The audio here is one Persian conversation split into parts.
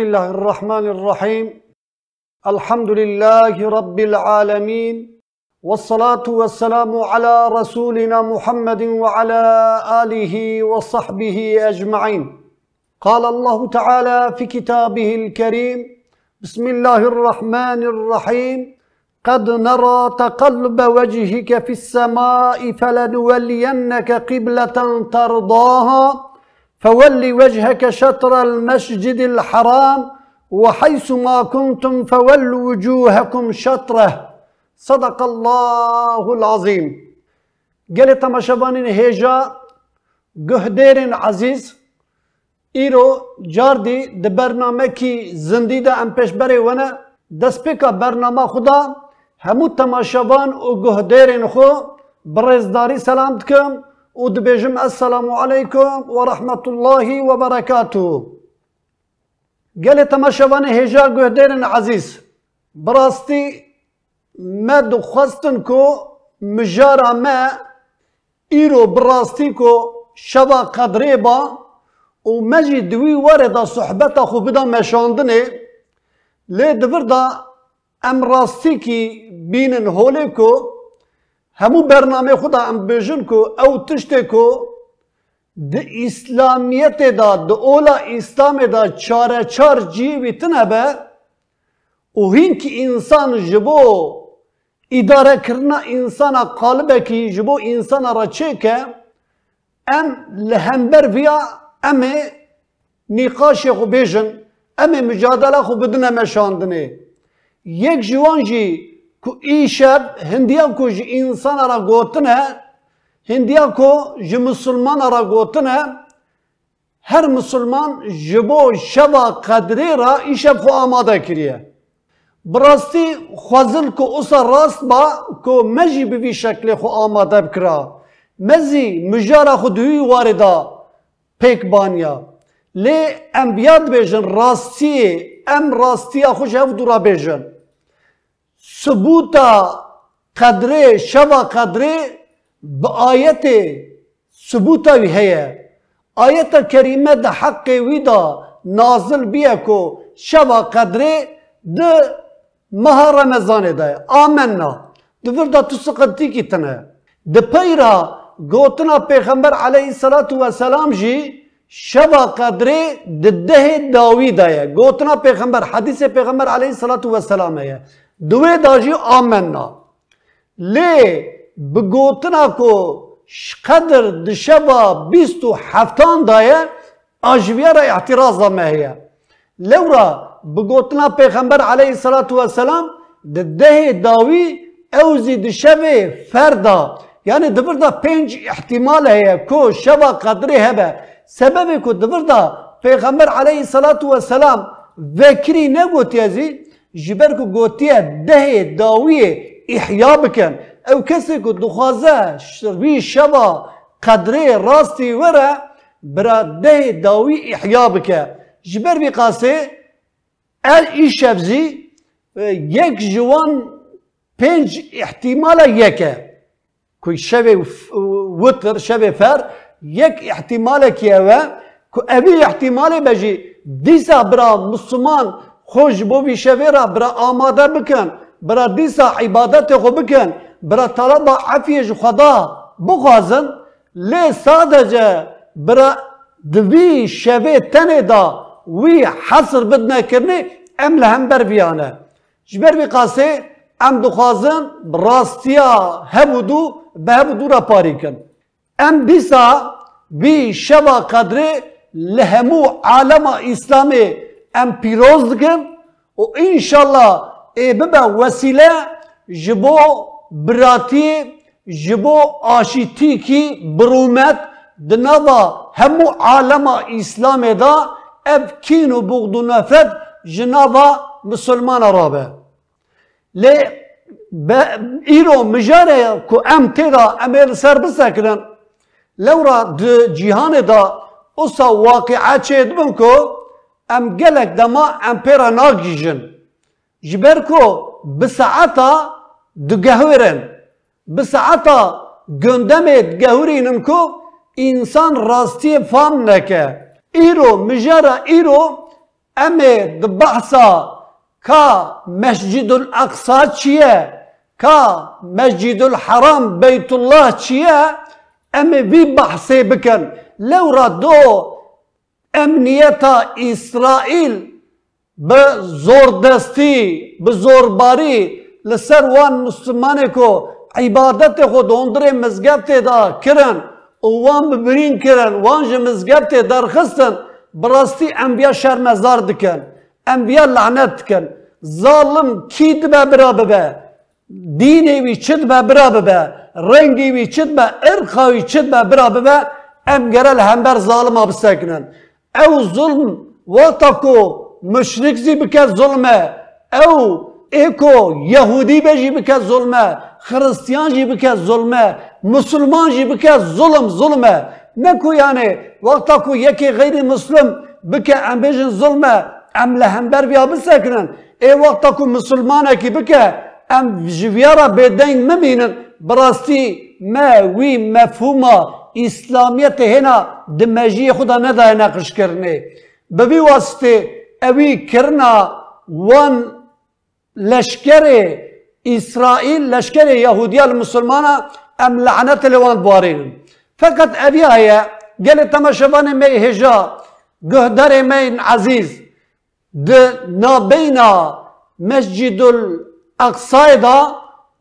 الله الرحمن الرحيم الحمد لله رب العالمين والصلاة والسلام على رسولنا محمد وعلى آله وصحبه أجمعين قال الله تعالى في كتابه الكريم بسم الله الرحمن الرحيم قد نرى تقلب وجهك في السماء فلنولينك قبلة ترضاها فول وجهك شطر المسجد الحرام وحيث ما كنتم فولوا وجوهكم شطره. صدق الله العظيم قال تماشوان هيجا قهدير عزيز ایرو جاردی د برنامه کی زندی ده ام پیش بره ونه. دسپیکا برنامه خدا. همو تماشاوان و گهدیرین خو. برزداری سلام دکم ودبيجم السلام عليكم ورحمة الله وبركاته قال تماشوان هجا قهدير عزيز. براستي ما دخستنكو مجارة ما إيرو براستيكو شبا قدريبا ومجي دوي واردا صحبتا خوبدا مشاندني لي دبردا بينن هوليكو همو برنامه خدا ام بیجن کو او تشته کو د اسلامیت دا د اولا اسلام دا چاره چار جیوی تنه به و هین که انسان جبو اداره کرنا انسان قالبه کی جبو انسان را چه که ام لهمبر ویا ام نقاش خو بیجن ام مجادله خو بدون مشاندنه یک جوان جی کو ای شب هندیا کو جی انسان را گوتنه هندیا کو جی مسلمان را گوتنه هر مسلمان جبو شبا قدری را ای شب خو آماده کریه براستی خوازل کو اوسا راست با کو مجی بوی شکل خو آماده بکرا مزی مجارا خو دوی واردا پیک بانیا لی ام بیاد بیجن راستی ام راستی خوش هف دورا بیجن ثبوتا قدره شوا قدره با آیت ثبوتا وی هیه. آیت کریمه ده حق وی دا نازل بیه کو شوا قدره ده ماه رمضان ده. آمنا. ده وردا تو سقطی کی تنه. ده پیرا گوتنا پیغمبر علیه الصلاة والسلام جی شبا قدره ده داوی دایه. گوتنا پیغمبر حدیث پیغمبر علیه الصلاة والسلام ہے دوی آمنا. لی بگوتنا کو قدر ده شبا بیست و هفتان دایه آجویه را اعتراض ہے لورا بگوتنا پیغمبر علیه الصلاة والسلام ده ده داوی اوزی ده شبه فردا yani dıvırda penç ihtimal heye ko şeva kadri hebe sebebi ku dıvırda Peygamber aleyhissalatu vesselam vekri ne جبر کو گوتیه ده داوی احیا بکن. او کسی کو دخوازه شبا قدره راستی وره برا ده داوی احیا بکن جبر بی قاسه ال ای شبزی یک جوان پنج احتمال یکه. کوی شب وتر شب فر یک احتمال کیه و؟ کو اوی احتمال بجی دیزا برا مسلمان خوش بو وی شب را برا آماده بکن برا دیسا عبادت خو بکن برا طلب عفیش خدا بخوازن لی سادجه برا دوی شب تنه دا وی حصر بدنا کرنه ام لهم بر بیانه جبر بی قاسه ام دخوازن راستیا هبودو به هبودو را پاری کن ام دیسا وی شبا قدره لهمو عالم اسلامی ام پیروز دکن و انشالله ای ببا وسیله جبو براتی جبو آشیتی کی برومت دنوا همو عالم اسلامی دا اف کین و بغض و نفرت جنابا مسلمان رابه لی ایرو مجاره کو ام تیدا امیر سر بسکرن لورا د جهان دا اوسا واقعه چه دبن کو ام گلک دما ام پیرا ناگیجن جبر کو بساعتا دگهورن بساعتا گندمت گهورینن کو انسان راستی فهم نکه ایرو مجاره ایرو امه د بحثا کا مسجد الاقصا چیه کا مسجد الحرام بیت الله چیه امه وی بحثه بکن لورا دو امنیتا اسرائیل به زوردستی به زورباری لسر وان مسلمانه کو عبادت خود اندر مزگفت دا کرن وان ببرین کرن وان جه مزگفت درخستن براستی انبیا شرمزار دکن انبیا لعنت دکن ظالم کی دبه برا ببه دینی وی چد به برا ببه رنگی وی چد به ارخاوی چد به برا ببه ام گرل همبر ظالم آبستکنن او ظلم وقتا کو مشرک زی بکه ظلمه او ایکو یهودی بجی بکه ظلمه خرستیان جی بکه ظلمه مسلمان جی بکه ظلم ظلمه نکو یعنی وقتا کو یکی غیر مسلم بکه ام بجن ظلمه ام لهمبر بیا بسکنن ای وقتا کو مسلمانه کی بکه ام جویارا بدنگ مبینن براستی ما وی مفهوما اسلامیت هنا د ماجی خدا نه دا ناقش کرنے به وی واسطه اوی کرنا وان لشکر اسرائیل لشکر یهودی المسلمانا ام لعنت لوان بارین فقط اوی آیا گل تماشوان می هجا گهدار مین عزیز د نابینا مسجد الاقصای دا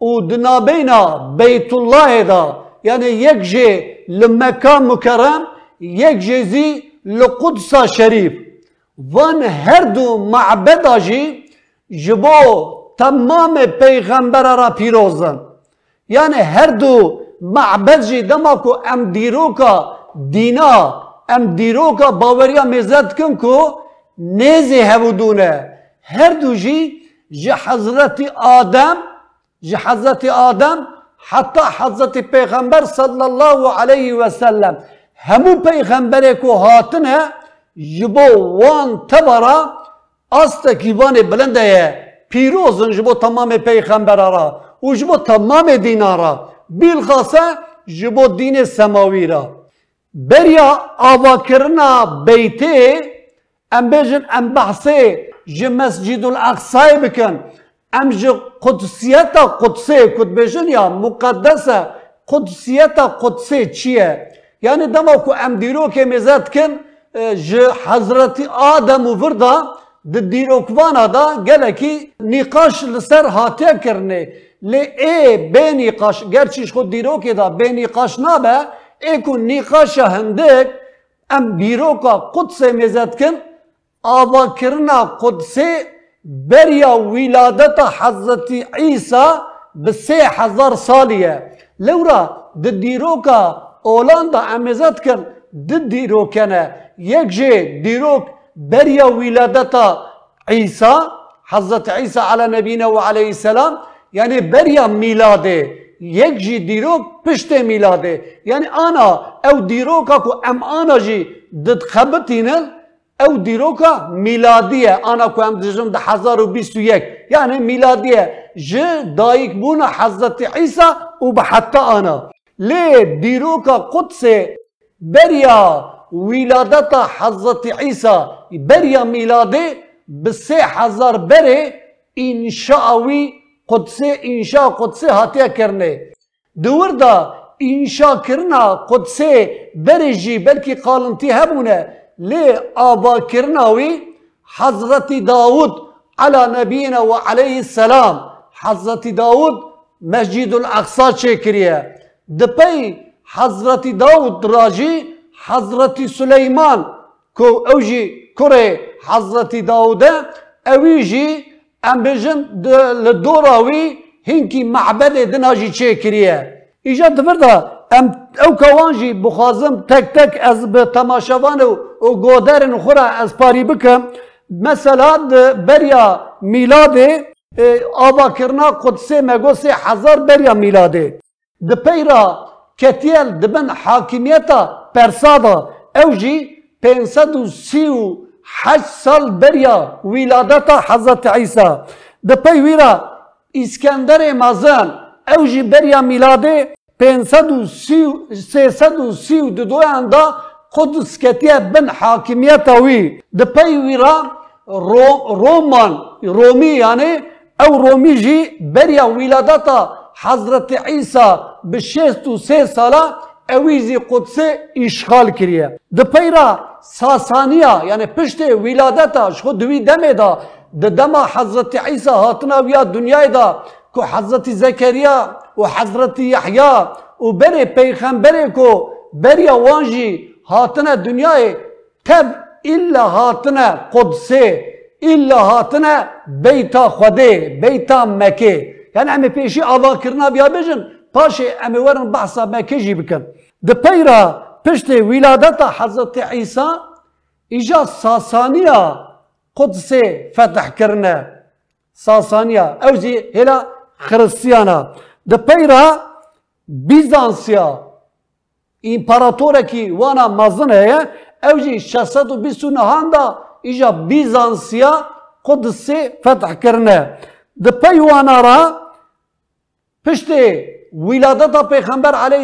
أو د نابینا بیت الله دا. یعنی یک جه لمکان مکرم یک جزی لقدس شریف وان هر دو معبد جی جبو تمام پیغمبر را پیروزن یعنی هر دو معبد جی دما ام دیروکا دینا ام دیروکا باوریا مزد کن کو نیزی هودونه هر دو جی جی حضرت آدم جی حضرت آدم حتی حضرت پیغمبر صلی الله علیه و سلم همو پیغمبر کو هاتنه جبو وان تبرا است کیوان بلنده پیروزن جبو تمام پیغمبر را و جبو تمام دینارا بالخاصه جبو دین سماوی را بریا آوا کرنا بیته ام بجن ام بحثه جه مسجد الاقصا بکن ام جه قدسیت قدسه کد بجن یا مقدسه قدسیت قدسه چیه؟ یعنی دما کو ام دیرو که مزد کن جه حضرت آدم و وردا د دیروکوانا دا گله کی نقاش لسر هاتیه کرنه. لی ای به نقاش گرچیش خود دیروکی دا به نقاش نابه ای کو نقاش هندک ام بیروکا قدس مزد کن آوا کرنا قدسی بريا ولادتا حضرت عيسى بسي حزار صالية. لورا دديروكا أولاندا امزت كان دديروكنا. يكجي ديروك بريا ولادتا عيسى حضرت عيسى على نبينا وعليه السلام. يعني بريا ميلادة. يكجي ديروك بشتي ميلادة. يعني آنا أو ديروكا كو أم آنا جي دد خبتينل او دیروکا میلادیه آنا کو ام دجم ده هزار و بیست و یک یعنی میلادیه جه دایک بونا حضرت عیسی و به حتی آنا لی دیروکا قدس بریا ولادت حضرت عیسی بریا میلاده به سه هزار بره انشاءوی قدسه انشاء قدسه هاتیه کرنه دور دا انشاء کرنا قدسه برجی بلکی قالنتی هبونه لي أبا كرناوي حضرة داود على نبينا وعليه السلام؟ حضرة داود مسجد الأقصى شكرية. دبي حضرة داود راجي حضرة سليمان. كو أوجي كري حضرة داود أويجي أمبجن لدوراوي هنكي معبد دناجي شكرية. إيجاد دفردا ام او کوانجی بخوازم تک تک از به تماشاوان و گودرن خورا از پاری بکم مثلا بریا میلاد آبا کرنا قدسه مگو هزار بریا میلاده د پیرا کتیل دبن حاکمیتا پرسادا اوجی پینصد و سی و هشت سال بریا ولادت حضرت عیسی د پی ویرا اسکندر مازن اوجی بریا میلاده پینصد و سی و سیصد و سی و دو اندا قدس کتیه بن حاکمیت وی د پی ویرا روم رومان رومی یعنی او رومی جی بریا ولادتا حضرت عیسی به شست و سه ساله اویزی قدس اشغال کریه. ده پیرا ساسانیا یعنی پشت ولادتا شخو دوی دمه دا. ده دما حضرت عیسی هاتنا ویا دنیای دا. که حضرت زکریا و حضرت یحیی و بری پیغمبری کو بریا وانجی هاتنا دنیای تب الا هاتنا قدسه الا هاتنا بیتا خوده بیتا مکه یعنی امی پیشی آوا کرنا بیا بجن پاشه امی ورن بحثا مکه جی بکن. ده پیرا پشت ولادت حضرت عیسی ایجا ساسانیا قدس فتح کرنه. ساسانیا. اوزی هلا پیرا بیزانسیا امپراتوره کی وانا مزن هه اوجی 629 دا ایجا بیزانسیا قدس فتح کرنه ده پیوانا را پشت ولادت پیغمبر علیه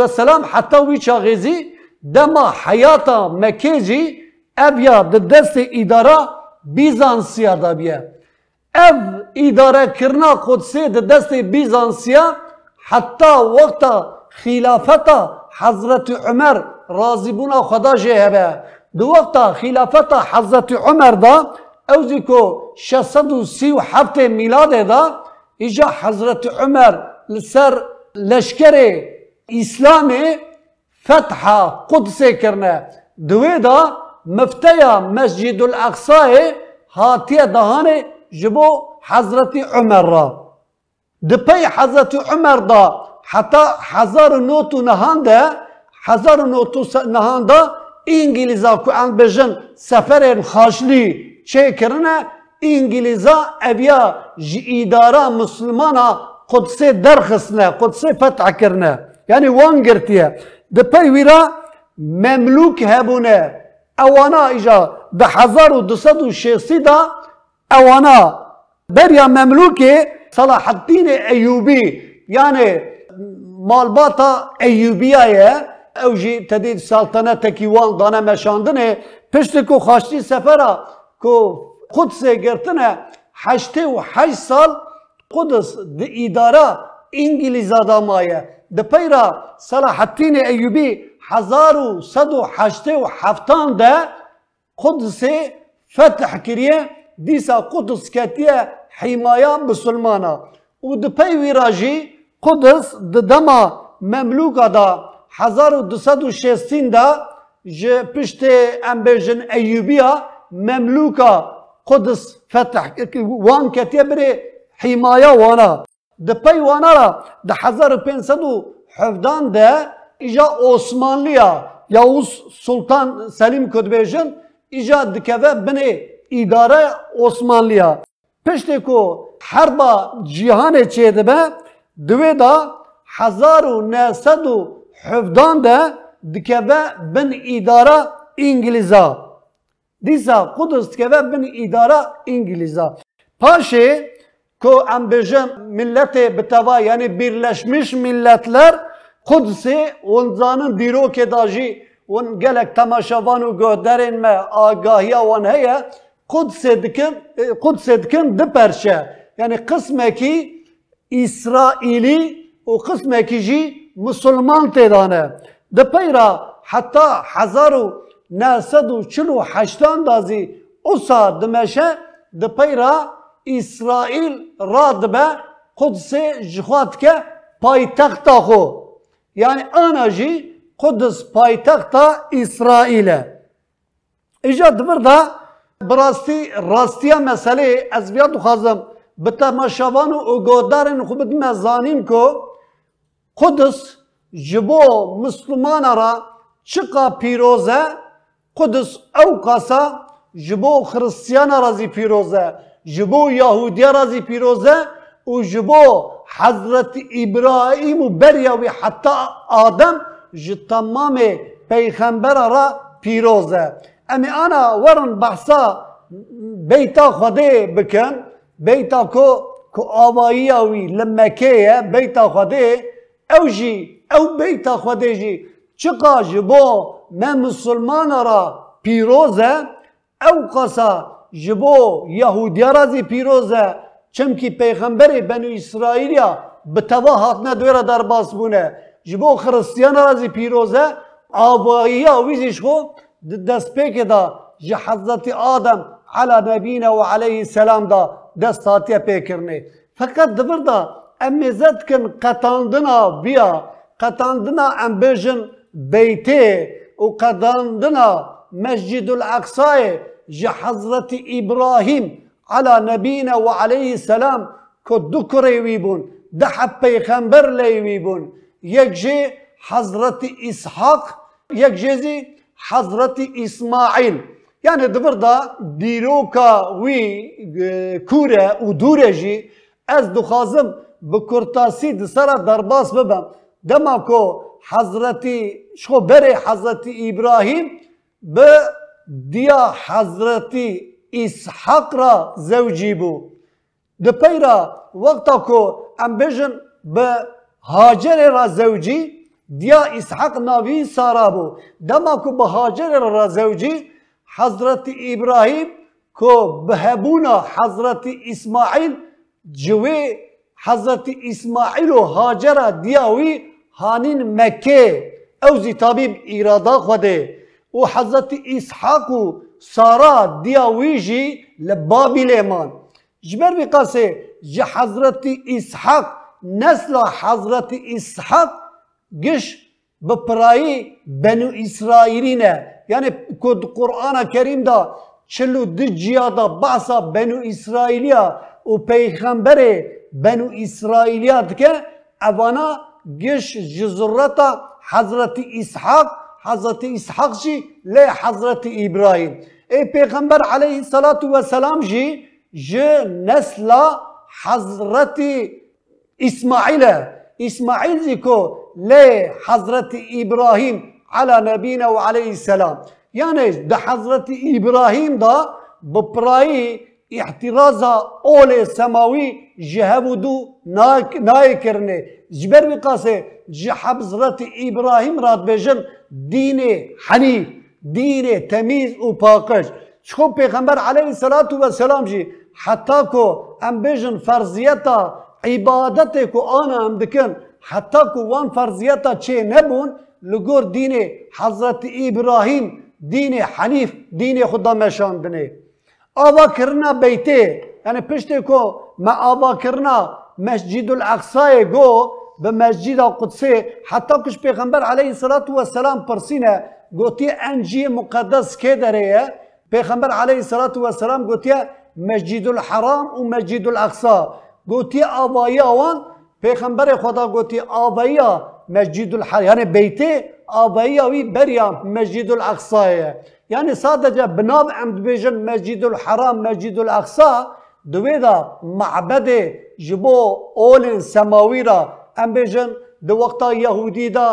السلام حتی وی چاغیزی دما حیاتا مکیجی اویا ده دست اداره بیزانسیا دا بیه ev idarekerna Kudsê di destê Bizansiya heta wekta xilafeta Hezretî Umer razîbûna Xweda jê hebe. Di wekta xilafeta Hezretî Umer da ew jî ku 637 miladê da îja Hezretî Umer li ser leşkerê İslamê fetha Kudsê kirne. Di wê da mifteya Mescidul Aqsayê hatiye dahanê جبو حضرت عمر را. دپی حضرت عمر دا حتی هزار نوتو نهانده هزار نوتو نهانده انگلیزا کو ان بجن سفر خاشلی. چه کرنه؟ انگلیزا اویا جی اداره مسلمانا قدس درخصنه قدس فتح کرنه. یعنی وان گرتیه. دپی ویرا مملوک هبونه. اوانا ایجا ده هزار و دوصد و دا اوانا بریا مملوکی صلاح الدین ایوبی یعنی مالباتا ایوبیایه. او جی تدید سلطنت کیوان دانه مشاندنه. پشت کو خاشتی سفره کو قدس گرتنه. هشته و هشت سال قدس دی اداره انگلیز آدمایه. د پیرا صلاح الدین ایوبی هزار و صد و هشته و هفتان ده قدس فتح کریه. دیسا قدس کتیه حمایه مسلمانا و د پی ویراجی قدس د دما مملوکا دا 1260 دا جه پشت امبرجن ایوبیا مملوکا قدس فتح وان کتیه بری حمایه وانا د پی وانا را د 1517 ده ایجا عثمانلیا یا سلطان سلیم کدبیجن ایجا دکوه بنه اداره عثمانلیا پشتی کو حربا جیهان چه دبه دوی دا هزار و نهصد و حفدان ده دکوه بن اداره انگلیزا دیسا قدس دکوه بن اداره انگلیزا پاشه کو ام بجن ملت بتوا یعنی birleşmiş milletler Kudüs'ü onzanın diro kedaji ون gelek temaşavan u göderin me agahiya wan heye قدس دکن قدس دکن یعنی قسمه کی اسرائیلی و قسمه کی جی مسلمان تیدانه د پیرا حتی هزارو نهصد و چل هشتان دازی اوسا دمشه د اسرائیل را دبه قدس جخوات که پایتخت خو یعنی آن جی قدس پایتخت اسرائیل اجاد برده براستی راستیا مسئله. از بیا دخوازم به تماشاوان و اگودارن خوب مزانیم که قدس جبو مسلمان را چقا پیروزه؟ قدس او قاسا جبو خرسیان رازی پیروزه. جبو یهودیا رازی پیروزه و جبو حضرت ابراهیم و بریاوی حتی آدم جی تمام پیغمبر را پیروزه. امی انا ورن بحثا بیتا خده بکن بیتا کو کو آوایی اوی لمکه بیتا او جی او بیتا خده جی. چقا جبو من مسلمان را پیروزه او قصا جبو یهودیا رازی پیروزه. چمکی پیغمبری بنو اسرائیلیا به توا هاتنه دویره در بونه. جبو خرستیان رازی پیروزه آبایی ویزیش دست پێکێ دا ji Hezretî Adem ala nebîne û aleyhisselam da dest hatiye pêkirnê. Feqet divir da em mêzet dikin qetandina viya, qetandina em bêjin beytê û qetandina Mescidul Eksayê ji Hezretî İbrahim ala nebîne û aleyhisselam ku du kurê wî bûn, de heb peyxember lê wî bûn. Yek jê Hezretî İshaq, yek jêzî حضرت اسماعيل يعني دبر دا ديروكا وي كورة ودورة جي از دخازم بكرتاسي دسرا درباس ببم. دما كو حضرتي شو بري حضرت ابراهيم ب دیا حضرتی اسحاق را زوجی بو. د پیرا وقتا کو ام بجن به هاجر را زوجی دیا اسحاق ناوی سارا بو. دما کو به هاجر را زوجی حضرت ابراهیم کو بهبونا حضرت اسماعیل جوی حضرت اسماعیل و هاجر دیاوی هانین مکه. او زی طبیب ایرادا خوده. و حضرت اسحاق و سارا دیاویجی لبابی لیمان جبر بقاسه جه حضرت اسحاق نسل حضرت اسحاق گش بپرایی بنو اسرائیلی نه یعنی کد قرآن کریم دا چلو دی جیا دا بحثا بنو اسرائیلیا و پیغمبر بنو اسرائیلیا دکه. اوانا گش جزرتا حضرت اسحاق حضرت اسحاق جی لی حضرت ابراهیم. ای پیغمبر علیه والسلام جی جه نسل حضرت اسماعیل. اسماعیل جی کو لحضرة إبراهيم على نبينا وعليه السلام. يعني ده حضرة إبراهيم ده ببراي احترازا أول سماوي جهودو ناك نايكرني. جبر بقاسه جحبزرة إبراهيم راد بجن دين حني دين تميز و پاکش. چون پیغمبر علیه الصلاة والسلام جي حتى کو ام بجن فرضیتا عبادت کو آنا ام دکن حتی کو وان فرضیتا چه نبون لگور دین حضرت ابراهیم دین حنیف دین خدا مشان بنه. آوا کرنا بیته یعنی پشت کو ما آوا کرنا مسجد الاقصای گو به مسجد القدسي حتى كش پیغمبر عليه الصلاة والسلام پرسینه گوتی انجی مقدس که داره؟ پیغمبر عليه الصلاة والسلام گوتی مسجد الحرام و مسجد الاقصى گوتی آبایی آوان پیغمبر خدا گوتی آبایی مسجد الحرام یعنی بیتی آبایی وی بریا مسجد الاقصى یعنی صادقه بناب عمد بیجن مسجد الحرام مسجد الاقصى دوی دا معبد جبو اول سماوی را۔ ام بیجن دو وقتا یهودی دا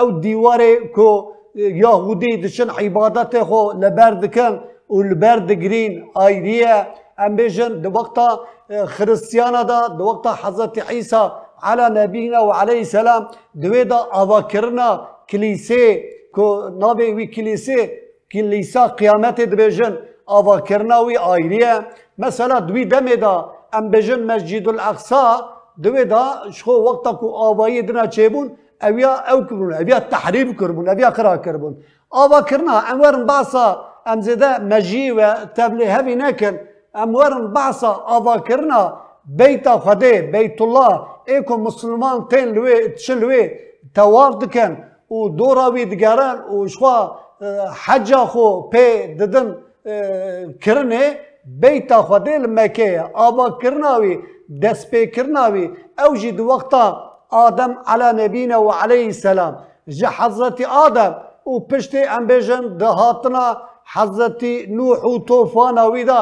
أو دیواره کو یهودی دشن عبادت خو لبر دکن و لبر دگرین آیریه ام بیجن دو وقتا خريستيانا دا دو وقتا حضرت عيسى على نبينا وعليه السلام. دويدا أذكرنا كليسة كو نبي وي كليسة كليسة قيامته دبجن أذكرنا وي آيرية مثلا دوي دميدا. أم بجن مسجد الأقصى. دويدا شخو وقتا كو آبايي دنا چيبون. أويا أو كربون. أويا تحريب كربون. أويا قرا كربون. أذكرنا أمورن باسا. أم زيدا مجي وتبلي هبي نكن. أمورن باسا. أذكرنا بيت خدي بيت الله. ایکو مسلمان تین لوی تشلوی تواف دکن و دورا وی دگرن و شخوا حجا خو پی ددن کرنه بیت خده لمکه آوا کرناوی دست پی کرناوی أو وقتا آدم على نبينا وعليه السلام جا حضرت آدم و پشت ام بجن دهاتنا حضرت نوح و طوفان ویدا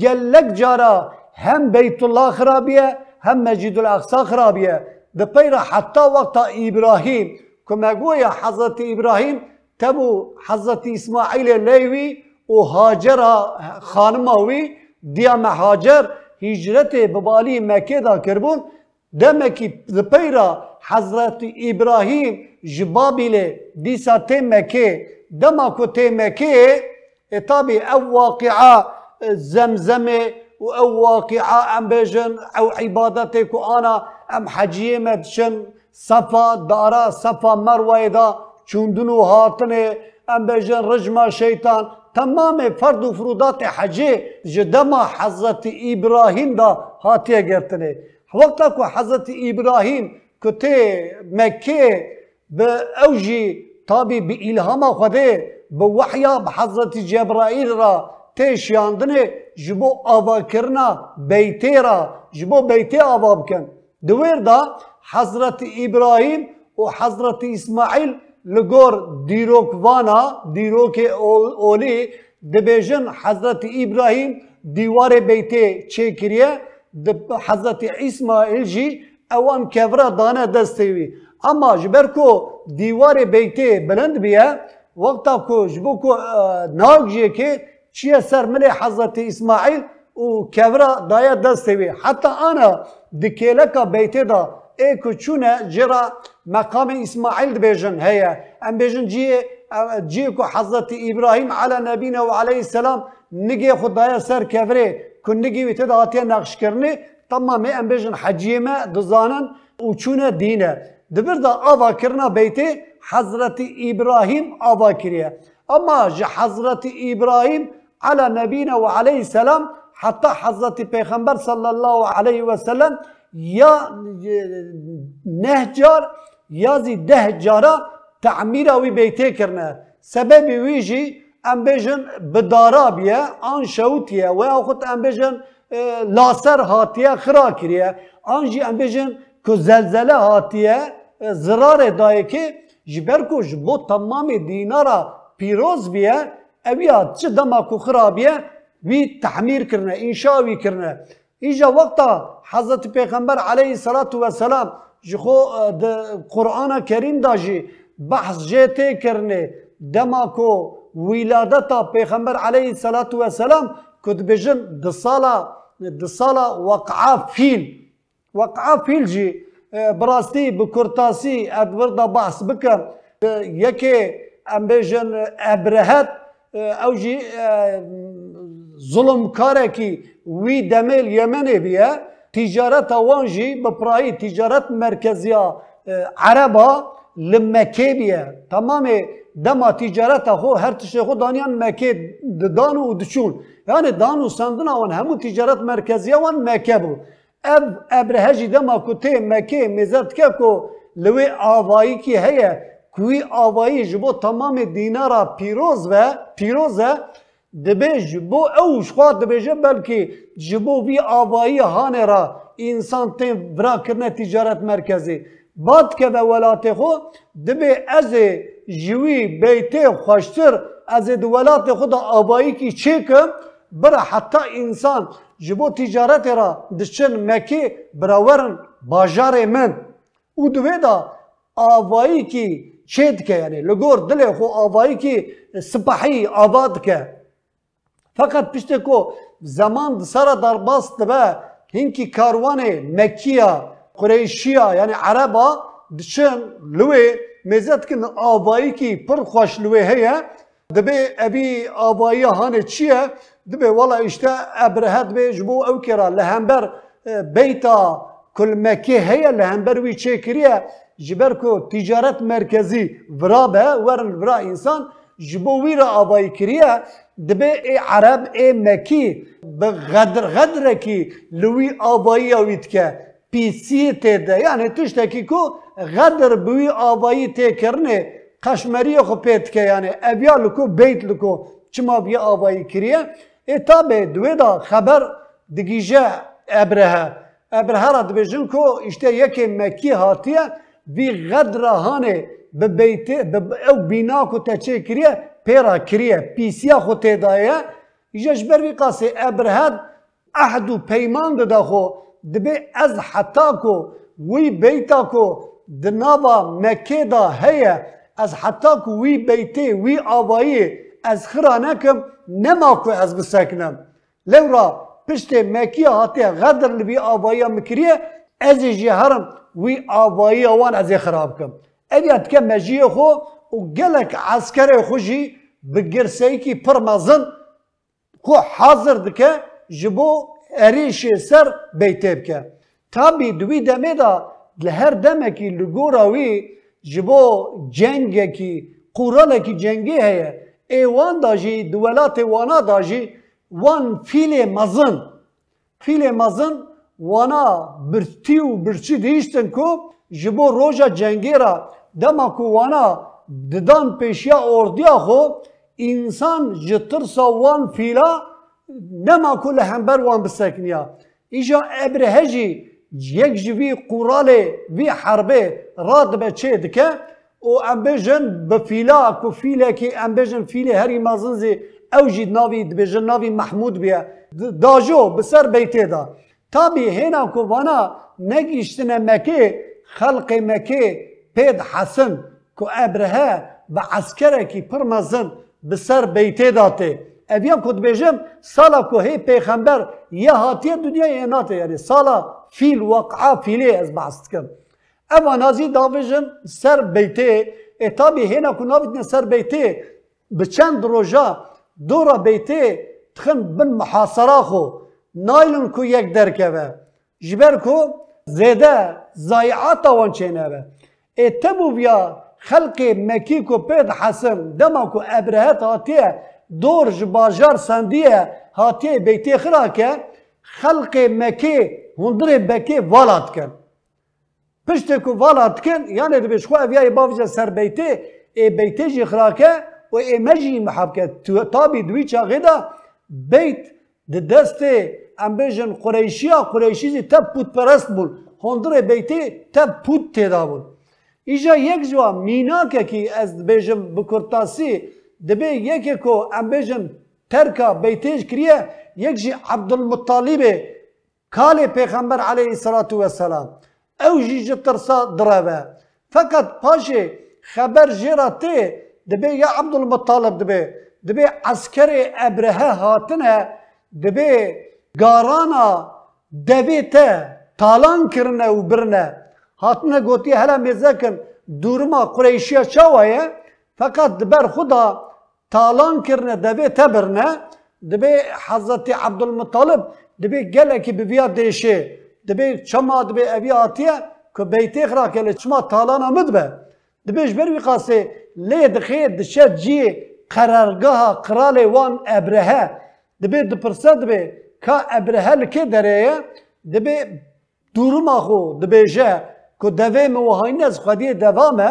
گلک جارا هم بیت الله خرابیه هم مسجد الاقصى خرابیه. ده پیرا حتی وقتا ابراهیم. كما گویا حضرت ابراهیم تبو حضرت اسماعیل لیوی و هاجر خانماوی دیا مهاجر هجرت ببالی مکه دا کربون. دمکی پیرا حضرت ابراهیم جبابیله دیسا تی مکه. دما کو تی مکه اتابی او واقعا زمزمه او واقعه ام بيجن او عبادتك انا ام حجيه مدشن صفا دارا صفا مروه دا چوندنو هاتنه ام بيجن رجما شيطان تمام فرد و فرودات حجه جدما حضرت ابراهيم دا هاتيه گرتنه وقتا کو حضرت ابراهيم كتي مكه بأوجي طابي بإلهام خده بوحيا بحضرت جبرائيل را تيش ياندنه جبو آوا کرنا بيتي را جبو بيتي آوا بكن دوير دا حضرت إبراهيم و حضرت إسماعيل لگور دیروک وانا دیروک اولی دبیجن حضرت ابراهیم دیوار بیته چه کریه؟ حضرت اسماعیل جی اوان کفرا دانه دستوی اما جبر کو دیوار بیته بلند بیه وقتا کو جبو کو ناگ جی که چیه سر ملی حضرت اسماعیل و کفرا دایا دستوی حتی انا دکیلکا بیته دا ای کچونه جرا مقام اسماعیل دبیجن. هيا ام بيجن جي جي کو حضرت ابراهيم على نبينا وعليه السلام نجي خدايا سر كفري كن نجي وتداتي نقش کرني تمام ام بيجن حجيمه دزانن وچونه دينه دبر دا آوا کرنا بيتي حضرت ابراهيم آوا كريه اما جي حضرت ابراهيم على نبينا وعليه السلام حتى حضرت پیغمبر صلى الله عليه وسلم یا نه جار یا زی ده جارا تعمیر اوی بیته کرنه. سبب ویجی ام بیجن آن شوتیه و خود ام بیجن لاسر هاتیه خرا کریه. آن جی ام زلزله هاتیه زرار دایه که جبر کو جبو تمام دینارا پیروز بیه. اویا چه دما کو خرابیه وی تعمیر کرنه انشا وی کرنه ایجا وقتا حضرت پیغمبر علیه الصلاة والسلام جخو قرآن کریم دا جی بحث جیتے کرنے دما کو ولادتا پیغمبر علیه الصلاة والسلام کد بجن دسالا دسالا وقعا فیل وقعا فیل جی براستی بکرتاسی ادوردا بحث بکر یکی ام بجن ابرهت او جی ظلم کاره کی وی دمیل یمنه بیه تجارت وانجی بپرایی تجارت مرکزیا عربا لمکه بیه تمام دما تجارت خو هر تشه خو دانیان مکه دانو و دچون یعنی دانو سندنا وان همو تجارت مرکزیا وان مکه بو اب ابرهجی دما کته مکه مزد که کو لوی آوایی کی هیه کوی آوایی جبو تمام دینارا پیروز و پیروزه دبه جبو اوش خواه دبه جب بلکه جبو بی آوایی هانه را انسان تیم برا کرنه تجارت مرکزی باد که به ولات خو دبه از جوی بیته خوشتر از دولات خود آبایی کی چه کم برا حتی انسان جبو تجارت را دشن مکی براورن باجار من او دوی دا آبایی کی چید که یعنی لگور دل خو آبایی کی سپاحی آباد که. فقط پشت کو زمان سر در باست به هنکی کاروان مکیه قریشیا یعنی عربا دچن لوی مزد کن آبایی کی پر خوش لوی هیا دبی ابی آبایی هانه چیه؟ دبی والا اشته ابرهت به جبو او کرا. لهمبر بیتا کل مکی هیا لهمبر وی چه کریه؟ جبر کو تجارت مرکزی ورا به ورن ورا انسان جبو وی را آبایی کریه دبی ای عرب ای مکی به غدر غدر کی لوی آبایی اوید که پیسی تیده یعنی تشتکی کو غدر بوی آبایی تی کرنه قشمری خو پیت که یعنی اویا لکو بیت لکو چما بیا آبایی کریه ای تابه دوی دا خبر دگیجه ابرهه ابرهه را دبیجن کو اشته یکی مکی هاتیه وی غدر هانه به بیت او بنا کو تچه کریه پیرا کریه پیسیا خو تیدایه. ایجاش بر وی قاسه ابرهد عهد و پیمان ده خو. دبی از حتا کو وی بیتا کو. دنابا مکه دا هیا از حتا کو وی بیتی وی آوایی. از خرا نکم نما کو از بسکنم لورا پشت مکی هاتی غدر لبی آوایی مکریه. از جهرم وی آوایی وان از خراب کم. اویت که مجیه خو و گلک عسکر خوشی بگرسی کی پر مزن خو حاضر دکه جبو اریش سر بیته بکه تابی دوی دمه دا لهر دمه کی لگورا وی جبو جنگه کی قوراله کی جنگی هیه. ایوان دا جی دولات وانا دا جی وان فیل مزن. فیل مزن وانا برتی و برچی دیشتن کو جبو روژا جنگی را دما کو وانا ددان پیشیا اردیا خو انسان جترسا وان فیلا نما كل همبر وان بسكنيا إجا أبرهجي يك جوي قرالي في حربي راد بچه دكه و ام بجن بفيلا كو فيلا كي ام بجن فيلا هري مازنزي او جيد ناوي دبجن ناوي محمود بيا داجو بسر بيتي دا تابي هنا كو وانا نگيشتنا مكي خلق مكي بيد حسن كو ابرها بعسكره كي پرمزن بسر بيتي داته. اویا کد بیجم سالا کو هی پیغمبر یه هاتیه دنیا ایناته یعنی سالا فیل وقعه فیلی از بحث کم اما نازی داویجن سر بیته اتابی هینا کو ناویدن سر بیته به چند روژا دورا بیته تخن بن محاصره خو. نایلون کو یک درکه جبر کو زیده زایعات وان چینه و اتبو بیا خلق مکی کو پید حسن دما کو ابرهت هاتیه دور باجار سندیه هاتیه بیتی خرا که خلق مکی هندره بکی والات کن پشت کو والات کن یعنی دبیش خو اویای باوجه سر بیتی ای بیتی جی خرا که و ای مجی محب که تابی دوی چاقی دا بیت د دست ام بیجن قریشیا قریشی زی تب پود پرست بول هندره بیتی تب پود تیدا بول ایجا یک جوا مینا که از بیجم بکرتاسی دبی یکی کو ام ترکا بیتیج کریه یک جی عبدالمطالب کال پیغمبر علیه الصلاة والسلام او جی جترسا درابه فقط پاشه خبر جراته دبی یا عبدالمطالب دبی دبی عسکر ابرهه هاتنه دبی گارانا دوی تالان کرنه و برنه هاتنه گوتی هلا میزکن دورما قریشیا چاوایه فقط دبر خدا تالان کرنه دبی تبرنه دبی حضرت عبدالمطالب دبی گله کی ببیا دیشه دبی چما دبی اوی آتیه که بیتی خرا کلی چما تالان آمد به دبیش بروی قاسه لی دخی دشه جی قرارگاه قرال وان ابرهه دبی دپرسه دبی که ابرهه لکی دره دبی دورما خو دبی جه که دوی موهاین از خودی دوامه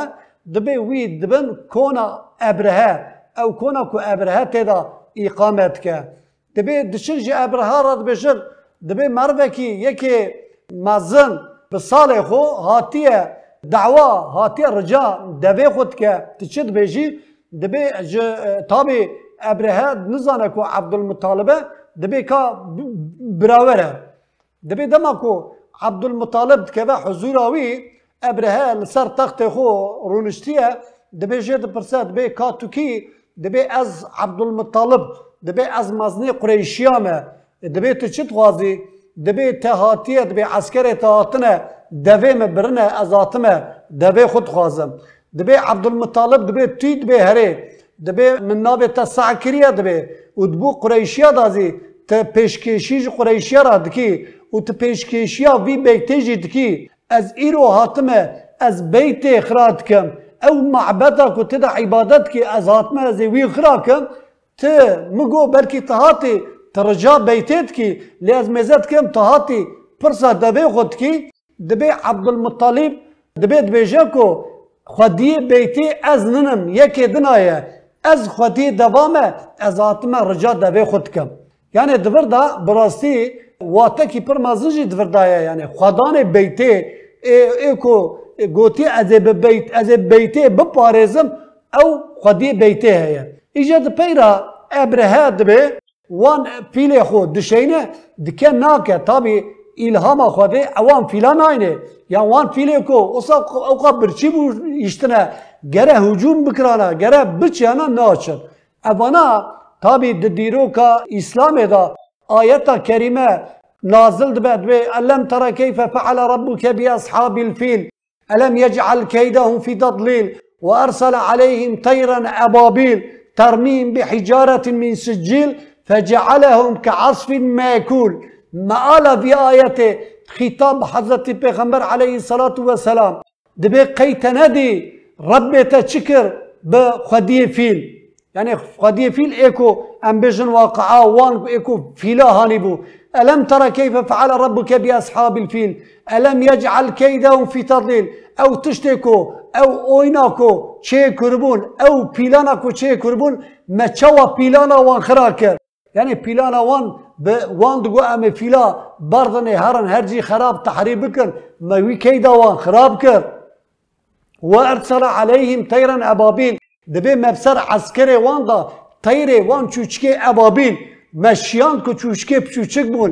دبی وی دبن کونا ابرهه او کونا کو ابرهه تدا اقامت که دبی دشن جی ابرهه را دبیشن دبی مروه کی یکی مزن به سال خو هاتیه دعوا هاتیه رجا دوی خود که تچد بیجی دبی تابی ابرهه نزانه کو عبدالمطالبه دبی که براوره. دبی دما کو عبدالمطالب که حضور آوی ابرهه لسر تخت خو رونشتیه. دبی جد پرسه دبی کاتو کی؟ دبی از عبدالمطالب دبی از مزنی قریشیامه دبی تو چت غازی دبی تهاتیه دبی عسکر تهاتنه. me birine ez atime devê xwe dixwazim dibê Abdulmutalib dibê tûy دبه من ناب تسعکریه دبه او دبو قریشیه دازی تا پیشکشی قریشیه را دکی او تا پیشکشیه وی به جی دکی از ایرو حاتمه از بیت اخراد کم او معبدا کو تدا عبادت کی از حاتمه از وی اخرا کم تا مگو برکی تهاتی ترجا بیتید کی لی از کم تهاتی پرسا دبه خود کی دبه عبد المطالب دبه دبه جاکو خدی بیتی از ننم یکی دنایه از خودی دوامه از آتمه رجا دبی خود کم یعنی دبر دا براستی واته کی پر مازنجی دبر دایه یعنی خودان بیتی ای, کو گوتی از بیت از بیتی بپارزم او خودی بیتی هیه ایجاد پیرا ابرهه دبی وان پیل خود دشینه دکه ناکه تابی إلهام خوده أوان فيلا اینه يا يعني وان فیله کو أصلا أو قبر چی بو یشتنه هجوم بكرانا گره بچیانا ناچن. اوانا تابی دیرو که اسلام دا آیتا کریمه نازل دبد به الم ترى كيف فعل ربك باصحاب الفيل الم يجعل كيدهم في تضليل وارسل عليهم طيرا ابابيل ترميم بحجاره من سجيل فجعلهم كعصف ماكول ما معالا في آية خطاب حضرت پیغمبر عليه الصلاة والسلام. دبي قيت ندي رب تشكر بخدي فيل يعني خدي فيل ايكو ام بيجن واقعا وان ايكو فيلا هاني بو. ألم ترى كيف فعل ربك بأصحاب الفيل ألم يجعل كيدهم في تضليل أو تشتكو أو أويناكو شيء كربون أو بيلاناكو شيء كربون ما تشوى بيلانا وان خراكر يعني بيلانا وان ب وان دقو أمي فيلا بردن هرن هرجي خراب تحريب بكر ما وي كيدا وان خراب كر وارسل عليهم طيرا ابابيل دبي مبسر عسكري وان دا طيري وان چوچكي ابابيل مشيان كو چوچكي پچوچك بون.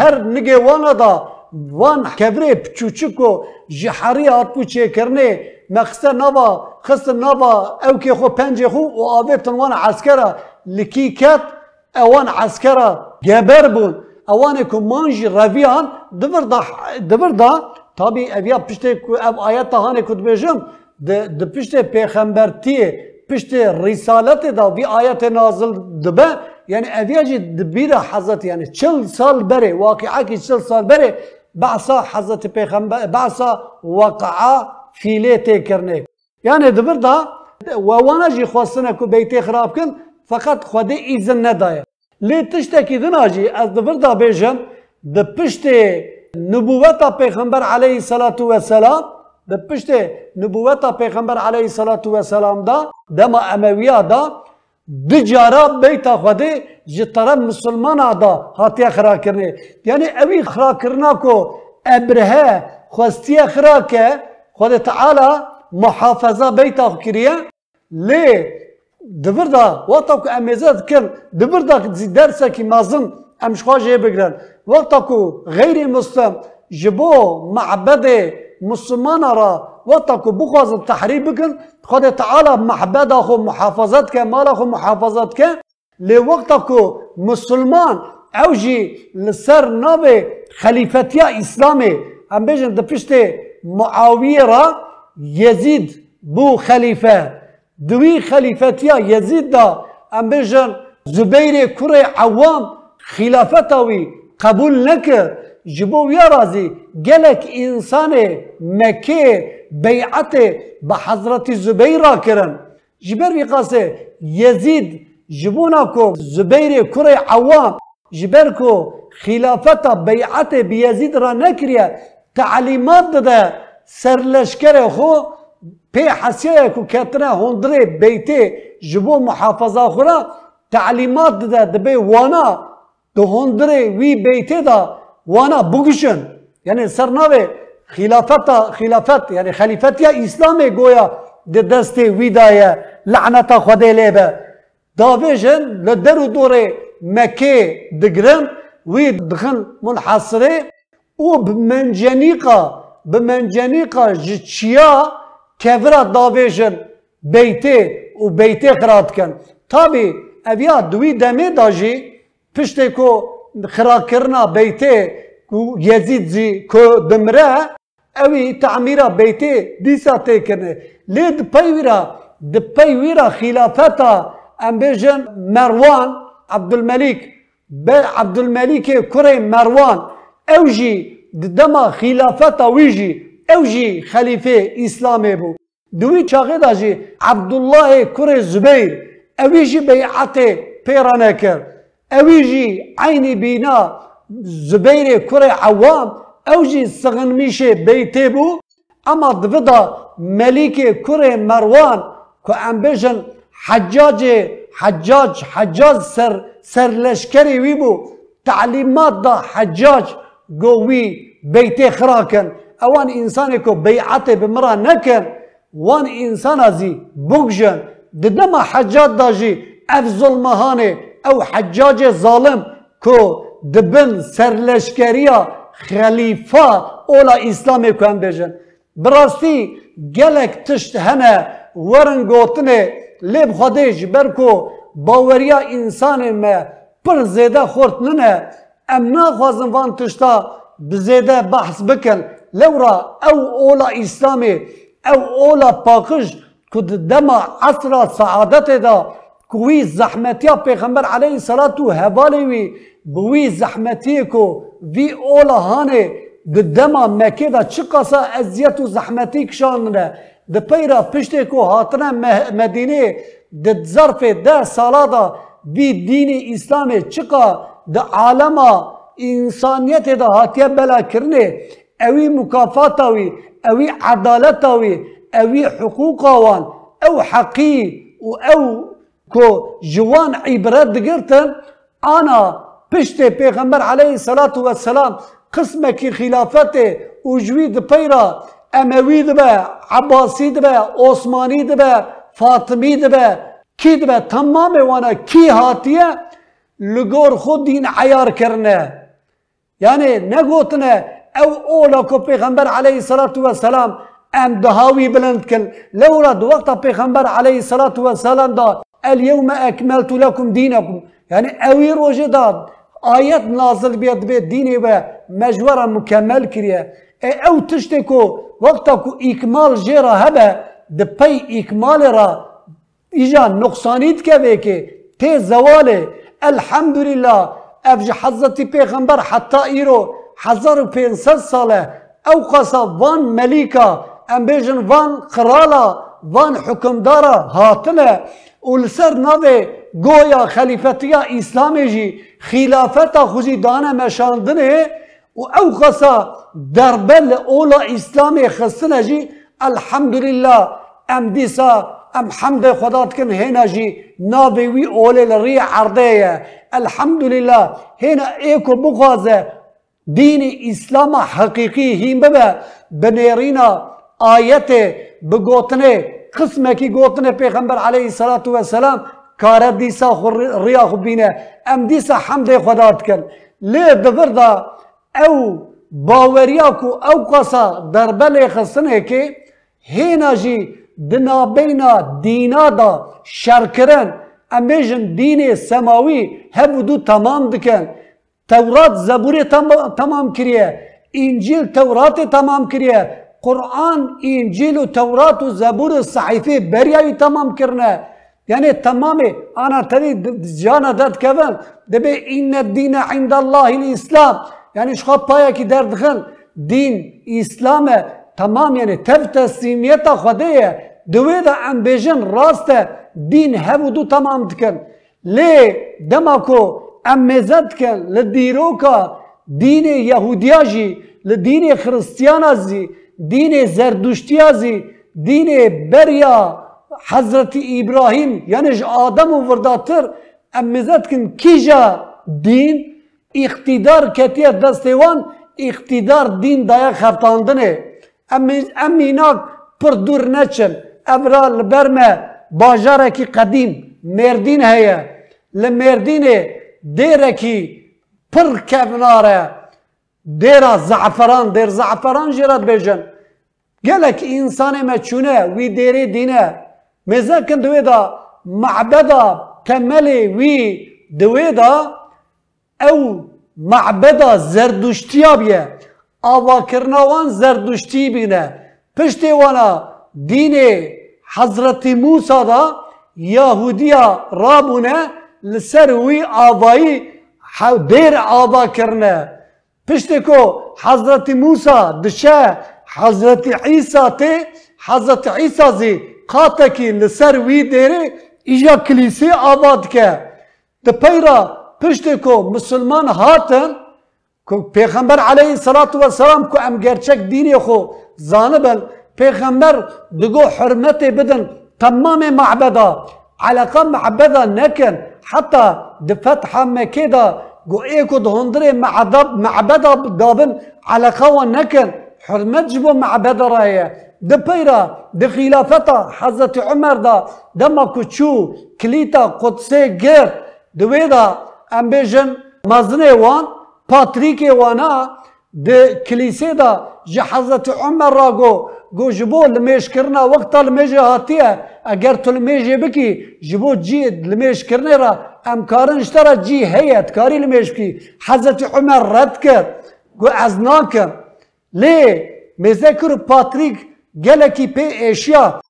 هر نگه وانا دا. وان كبري پچوچكو جحري آتبو چه کرنه. مخصه نوا خص نوا او خو پنجه خو و آويتن وان عسكرا لكي كات او وانا عسكر جابر بو او وانا كومانجي رافيان دبردا دبردا طبي ايات بيشتي كو ايات خانه كتبجم د بيشتي بيخمبرتي بيشتي رسالته د بي ايات نازل دبه يعني ايات دبيردا حزت يعني 40 سال بره واقعاكي 40 سال بره بعصا حزت بيخمبا بعصا وقعا في ليت كرني يعني دبردا وانا جي خاصنا ك بيتي خراب كن ku fakat Xwedê îzin nedaye. Lê tiştekî din a jî ez dibir da bêjim di piştê نبوتا پیغمبر علیه الصلاة والسلام د پشت نبوتا پیغمبر علیه الصلاة والسلام دا دما امویا دا دجارا بیتا خودی جترا مسلمان دا هاتیا خرا کرنه یعنی اوی خرا کرنا کو ابرهه خواستی خرا که خود تعالی محافظه بیتا کریه لی دبر دا وقتا که امیزت کن دبر دا درسه که مازن امش خواجه بگرن وقتا کو غیر مسلم جبو معبد مسلمان را وقتا کو بخواز تحریب بکن خود تعالی معبد خو محافظت که مال خو محافظت که لی وقتا کو مسلمان او جی لسر ناب خلیفتیا اسلامی هم بیجن ده پشت معاویه را یزید بو خلیفه دوی خلیفتیا یزید دا ام بجن زبیر کره عوام خلافتاوی قبول نکر جبو يا رازی قالك انسان مكي حضرت زبیر را کرن جبر بقاسه يزيد جبونكو زبیر كري عوام جبركو خلافته بیعت بيزيد را نكريا تعليمات داده سرلشکر خو پی حسیه کو کتنه هندره بیته جبو محافظه خورا تعلیمات ده دبی وأنا دو هندره وی بیته دا وأنا بگشن. یعنی سرناوه خلافت خلافت یعنی خلیفت یا اسلام گویا ده دست وی دایه لعنت خدا لیبه داویجن لدر و دور مکه دگرن وی دخن منحصره و بمنجنیقا بمنجنیقا جچیا کفرا داویجن بیته و بیته خرات کن تابی اویا دوی دمه داجی پشتی کو خرا کرنا بیته کو یزید زی کو دمره اوی تعمیرا بیته دیسا تکنه لید پیورا د پیورا خلافتا ام بیجن مروان عبدالملک به عبدالملک کره مروان اوجی دما خلافتا ویجی اوجی خلیفه اسلامی بو دوی چاقه دا جی عبدالله کره زبیر اویجی بیعت پیرانه کرد اویجی عینی بینا زبیر عوام اوجی سغن میشه بو اما دودا ملیک کره مروان که ام حجاج حجاج حجاج سر سرلشکری وی بو تعلیمات دا حجاج گوی بیته خراکن اوان انسانی که بیعت بمرا نکن وان انسان ازی بگجن ددما حجاج داجی اف ظلمهانه او حجاج ظالم کو دبن سرلشکریا خلیفه اولا اسلامی کو هم بجن. براستی گلک تشت هنه ورن گوتنه لیب خودش برکو باوریا انسان ما پر زیده خورت ننه. ام ناخوازن وان تشتا بزیده بحث بکن. لورا او اولا اسلامی او اولا پاکش کد دما عصر سعادت دا کوی زحمتیا پیغمبر علیه صلات و هوالی وی بوی زحمتی کو وی اولا هانه د دما مکه دا چه ازیت و زحمتی کشانه د پیرا پشتی کو هاتنه مدینه د ظرف ده سالا دا وی دین اسلام چقا د عالمه انسانیت دا هاتیه بلا کرنه اوی مکافاتاوی اوی عدالتاوی اوی حقوقاوان أو حقی و أو کو جوان عبرت دگرتن. آنا پشت پیغمبر علیه الصلاة والسلام قسمه کی خلافت اوجوی د پیرا اموی دبه عباسی دبه عثمانی دبه فاطمی دبه کی دبه؟ تمام وأنا کی هاتیه؟ لگور خود دین عیار کرنه. یعنی نگوتنه أو أولا کو پیغمبر علیه الصلاة والسلام أم دهاوی بلند کن لولا وقت پیغمبر علیه الصلاة والسلام دا اليوم أكملت لكم دينكم. يعني أوي روجه داد. آيات نازل بيد بيت ديني و مجورا مكمل كريا أي أو تشتكو وقتكو إكمال جيرا هبا دبي إكمال را. اجا نقصانيت كبيكي تي زواله. الحمد لله. أفج حضرتي پیغمبر حتى إيرو. حزار و پینصد ساله او قصا وان ملیکا ام بیجن وان قرالا وان حکمدارا هاتنه و لسر نوه گویا خلیفتیا اسلامی جی خلافتا خوزی دانه مشاندنه و او قصا دربل اولا اسلامی خستنه جی الحمدلله ام دیسا ام حمد خدات کن هینا جی ناوی وی اولی لری عرده الحمدلله هینا ایکو بغازه دین اسلام حقیقی هیم ببه بنیرینا آیت بگوتنه قسمه کی گوتنه پیغمبر علیه الصلاة والسلام کار دیسا ریا خو بینه ام دیسا حمد خدات کن۔ لی دبر دا او باوریا کو او قصا در بل خستنه که هینا جی دنابینا دینا دا شرکرن امیجن دین سماوی هبودو تمام دکن۔ تورات زبور تمام كريه انجيل تورات تمام كريه قرآن انجيل وتورات زبور الصحيفه بريا تمام كرنا يعني تمام أنا تري جانا دات كفن دبي ان الدين عند الله الاسلام يعني شخا بايا كي در دخل دين اسلام تمام يعني تف تسليميتا خديه دويدا ام بيجن راست دين هبودو تمام دكن ليه دمكو امزد کن لدیروکا دین یهودیا جی لدین خرستیانا زی دین زردشتیا زی دین بریا حضرت ابراهیم یعنی آدم و ورداتر امزد کن کیجا دین اقتدار کتیه دستوان اقتدار دین دایا خفتاندنه ام اینا پر دور نچن ابرا لبرمه باجاره کی قدیم مردین هیا لمردینه دیرکی پر کفناره دیرا زعفران دیر زعفران جرات بیجن. گلک انسان ما چونه وی دیری دینه. مزکن دوی دا معبدا تملی وی دوی دا او معبدا زردشتیا بیه آوا کرنوان زردشتی بینه. پشتی وانا دین حضرت موسی دا یهودیا رابونه لسر وی آوایی دیر آوا کرنه. پشتی کو حضرت موسی دشه حضرت عیسی تی حضرت عیسی زی قاته کی لسر وی دیره ایجا کلیسی آباد که. ده پیرا پشتی کو مسلمان هاتن که پیغمبر علیه الصلاة والسلام که ام گرچک دینی خو زانبن پیغمبر دگو حرمت بدن تمام معبدا. علاقه معبدا نکن حتى دفتح مكة دا جو ايكو دهندري معبد معبدا دابن علاقه ونكن حرمت جبو معبد رأيه. دبيرا دخلافتا حضرت عمر دا دما كوچو كليتا قدسي غير دويدا أمبيجن مزنه وان باتريكي وأنا د کلیسه دا حضرت عمر را گو گو جبو لمیش کرنا وقت لمیش هاتیه اگر تو لمیش بکی جبو جی لمیش کرنه را امکارن اشترا جی هیت کاری لمیش بکی. حضرت عمر رد کرد گو از ناکم لی مذکر پاتریک گلکی پی ایشیا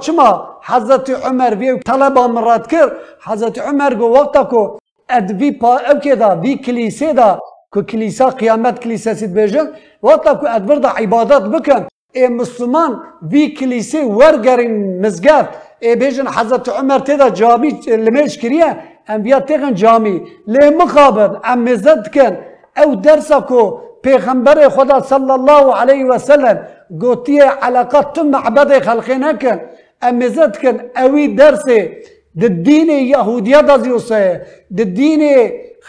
چما؟ حضرت عمر وی طلبا مراد کر. حضرت عمر گو وقتا کو اد وی پا او که دا وی دا ككنيسة قيامات كليسا سيد بيجن وطلب أدبرد عبادات بكن اي مسلمان في كنيسة ورقرين مزقات اي بيجن حضرت عمر تيدا جامي لميش كريه انبياء تيغن جامي لي مقابل ام مزد كن أو درسكو پیغمبر خدا صلى الله عليه وسلم قوتي علاقات تم معبد خلقنا كان ام مزد كن اوي درسي د الدين يهودية دازيوسايا د الدين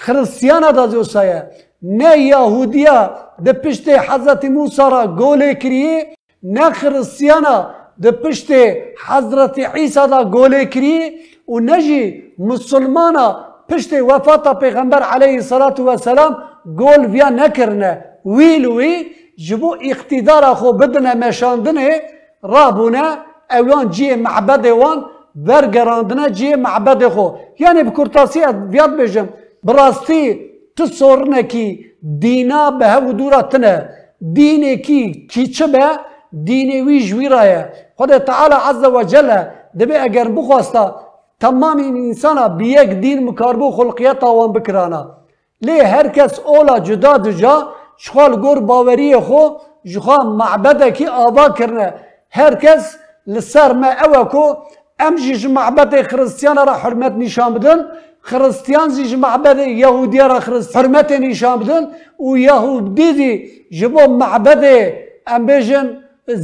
خريستيانة دازيوسايا نه یهودیا د پشت حضرت موسی را گوله کریه نه خریستیانا د پشت حضرت عیسی را گوله کریه و نجی مسلمانا پشت وفات پیغمبر علیه الصلاة والسلام گول ویا نکرنه ویل وی جبو اقتدار خو بدنه مشاندنه رابونه اوان جی معبد وان ورگراندنه جی معبد خو یعنی بکرتاسی بیاد بجم براستی تو سورنه کی دینا به هو دورتنه دینه کی کی چه به؟ دینه وی جویرایه خدا تعالی عز و جل دبی اگر بخواستا تمام این انسان بی یک دین مکاربو خلقیت آوان بکرانا. لی هر کس اولا جدا دجا شخال گور باوری خو جخوا معبده کی آوا کرنه. هر کس لسر ما اوه کو ام جیج معبد خريستيان را حرمت نشان خرستيان زي جمع بدي يهودي را خرست حرمتين يشامدن ويهودي دي جبو معبد ام بيجن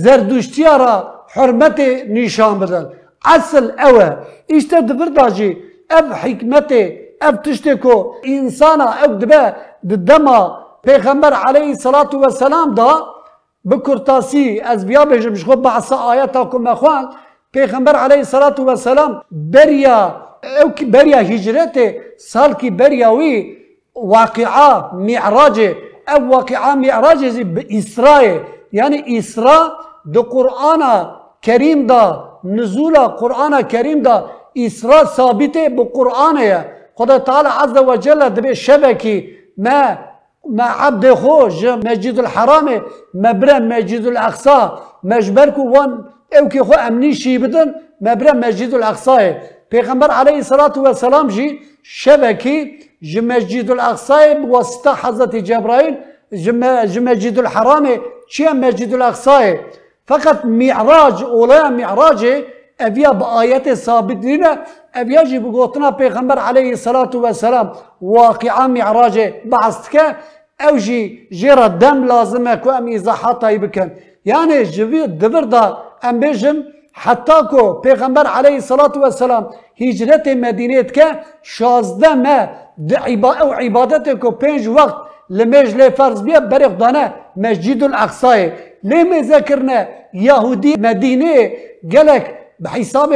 زردوشتي را حرمتي نيشامدن اصل اوا اشتا دبرداجي اب حكمتي اب تشتكو انسانا اب دبا ددما پیغمبر عليه الصلاة والسلام دا بكرتاسي از بیا بيجم شخو بحث آياتا كم اخوان. پیغمبر عليه الصلاة والسلام بريا أو کی بریا هجرت سال کی بریا وی واقعا معراج أو واقعا معراج اسراء یعنی اسراء دو قرآن کریم دا نزول قرآن کریم دا اسراء ثابت بو قرآن خدا تعالی عز و جل دبی شبکی ما ما عبد خوش مسجد الحرام مبرا مسجد الاقصى مجبركو وان أو که خو امنی شی بدن مبرا مسجد الاقصى پیغمبر علیه الصلاة والسلام جی شبکی جی مسجد الاقصى بواسطه حضرت جبرائیل جی مسجد الحرام چی مسجد الاقصى فقط معراج اولا معراج اویا با آیت ثابت دینا اویا جی بگوتنا پیغمبر علیه الصلاة والسلام واقعا معراج بعثت که أو جی جیرا دم لازمه که ام ایزاحاتا بکن. یعنی جوی دبر دا ام بیجم حتی کو پیغمبر علیه الصلاة والسلام هجرت مدینه که شازده ما أو عبادت کو پنج وقت لمج لی فرض بیا بریخ دانه مسجد الاقصای لیم ذکرنا یهودی مدینه گلک به حساب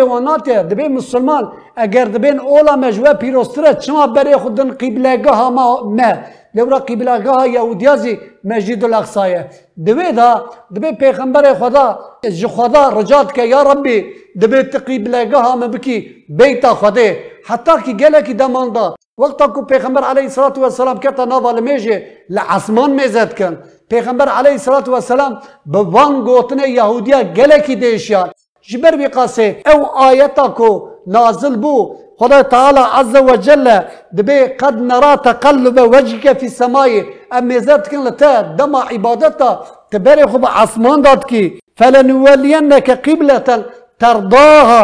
دبی مسلمان اگر دبین اولا مجوه پیروستره چما بری خودن قبلگاه ما ما؟ لورا قبلگاه یهودیازی مسجد الاقصایه دوی دا دبی پیغمبر خدا جو خدا رجات که یا ربی دبی قبلگاه ما بکی بیتا خدا حتی که گله کی دماندا وقتا کو پیغمبر علیه الصلاة والسلام کتا ناوا لمیجه لعصمان میزد کن. پیغمبر علیه الصلاة والسلام به وان گوتنه یهودیا گله دیشیان جبر بقاسه أو آياتا كو نازل بو خدای تعالی عز و جل دبی قد نرا تقلب وجهك فی السماء امیزت کن لتا دما عبادتا تبری خوب عصمان داد کی. فلنولینک قبلتا ترضاها.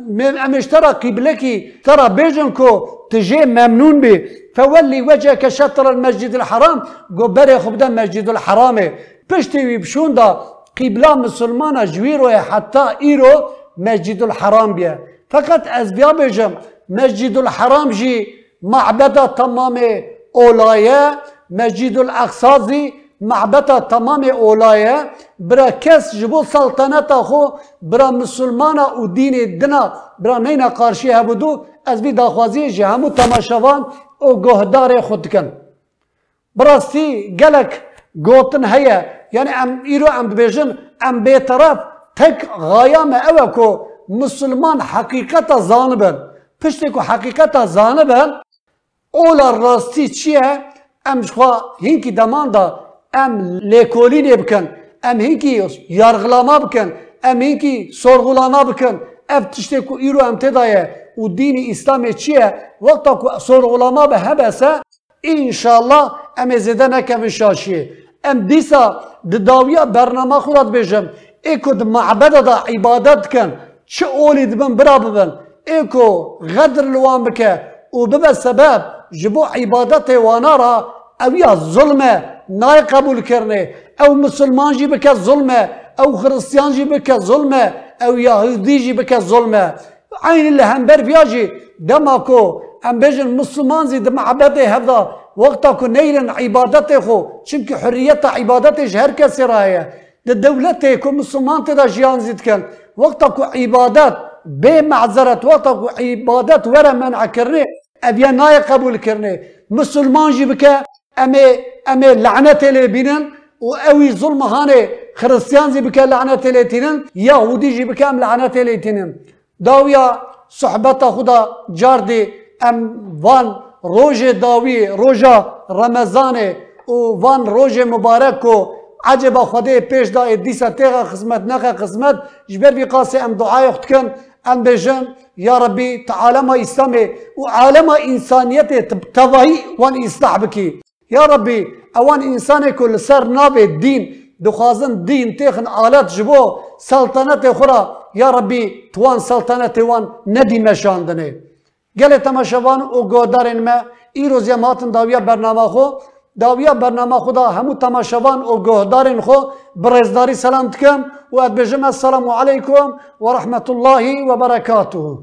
من امشترى قبلك ترى بيجنكو تجي ممنون به فولي وجهك شطر المسجد الحرام قبر خبدا مسجد الحرام. بشتي بشون دا قبلة مسلمانة جويرو حتى إيرو مسجد الحرام بيه فقط از بیا بجم. مسجد الحرام جی معبد تمام اولایه مسجد الاقصازی معبد تمام اولایه. برا کس جبو سلطنت خو برا مسلمان و دین دنا برا نینا قارشی هبودو از بی داخوازی جی همو تماشوان او گهدار خود کن. براستی گلک گوتن هیه. yani em îro em dibêjin em bêteraf tek gaya me ew e ku Müslüman hakikata zanibin. Piştê ku hakikata zanibin ola rastî çi ye em ji xwe hinkî deman da em lêkolînê bikin em hinkî yargılama bikin امین کی سرغلانا بکن اف تشتی کو ایرو ام تدایه و دین اسلام چیه وقتا کو سرغلانا به هبسه انشالله ام زده نکم شاشیه ام دیسا داویا برنامه خودت بجم ایکو د معبد دا عبادت کن چه اولی دبن برا ببن؟ ایکو غدر لوان بکه. و ببه سبب جبو عبادت وأنا را اویا ظلمه نای قبول کرنه. أو مسلمان جی بکه ظلمه أو خريستيان جي بك ظلمة أو يهودي جي بك ظلمة. عين اللي همبر فياجي دماكو ام بيجن مسلمان زي دم عباده هذا وقتا كو نيرن عبادته خو چونك حرية عبادته هر كسي رايه ده دولته كو مسلمان تدا جيان زيد كان وقتك عبادات بمعذرة وقتك عبادات ورا منع كرني اویا نای قبول كرني. مسلمان جبك أمي أمي لعنة لعنت لی و اوي ظلم هاني. خرسيان جبك لعنة لعنت لی يهودي یهودی جی لعنة لعنت لی تینن داویا خدا جاردي أم وان روژ داوي روجا رمضان و وان روژ مباركو. عجب خدای پیش دا دیسا تیغا خدمت نخا خدمت جبر بی قاسي ام دعای اختکن ام بجن يا تعالما اسلامي وعالم انسانيت تواهي وان اصلاح بكي يا ربي اوان انسان كل سر ناب الدين دخازن دين تخن آلات جبو سلطنت خورا يا ربي توان سلطنت وان ندي مشاندنه گل تماشوان او گودارن ما ایروز یم هاتن داویا برنامه خو داویا برنامه خدا همو تماشوان او گهدارن خو برزداری سلام تکم و اد بجم السلام علیکم و رحمت الله و برکاته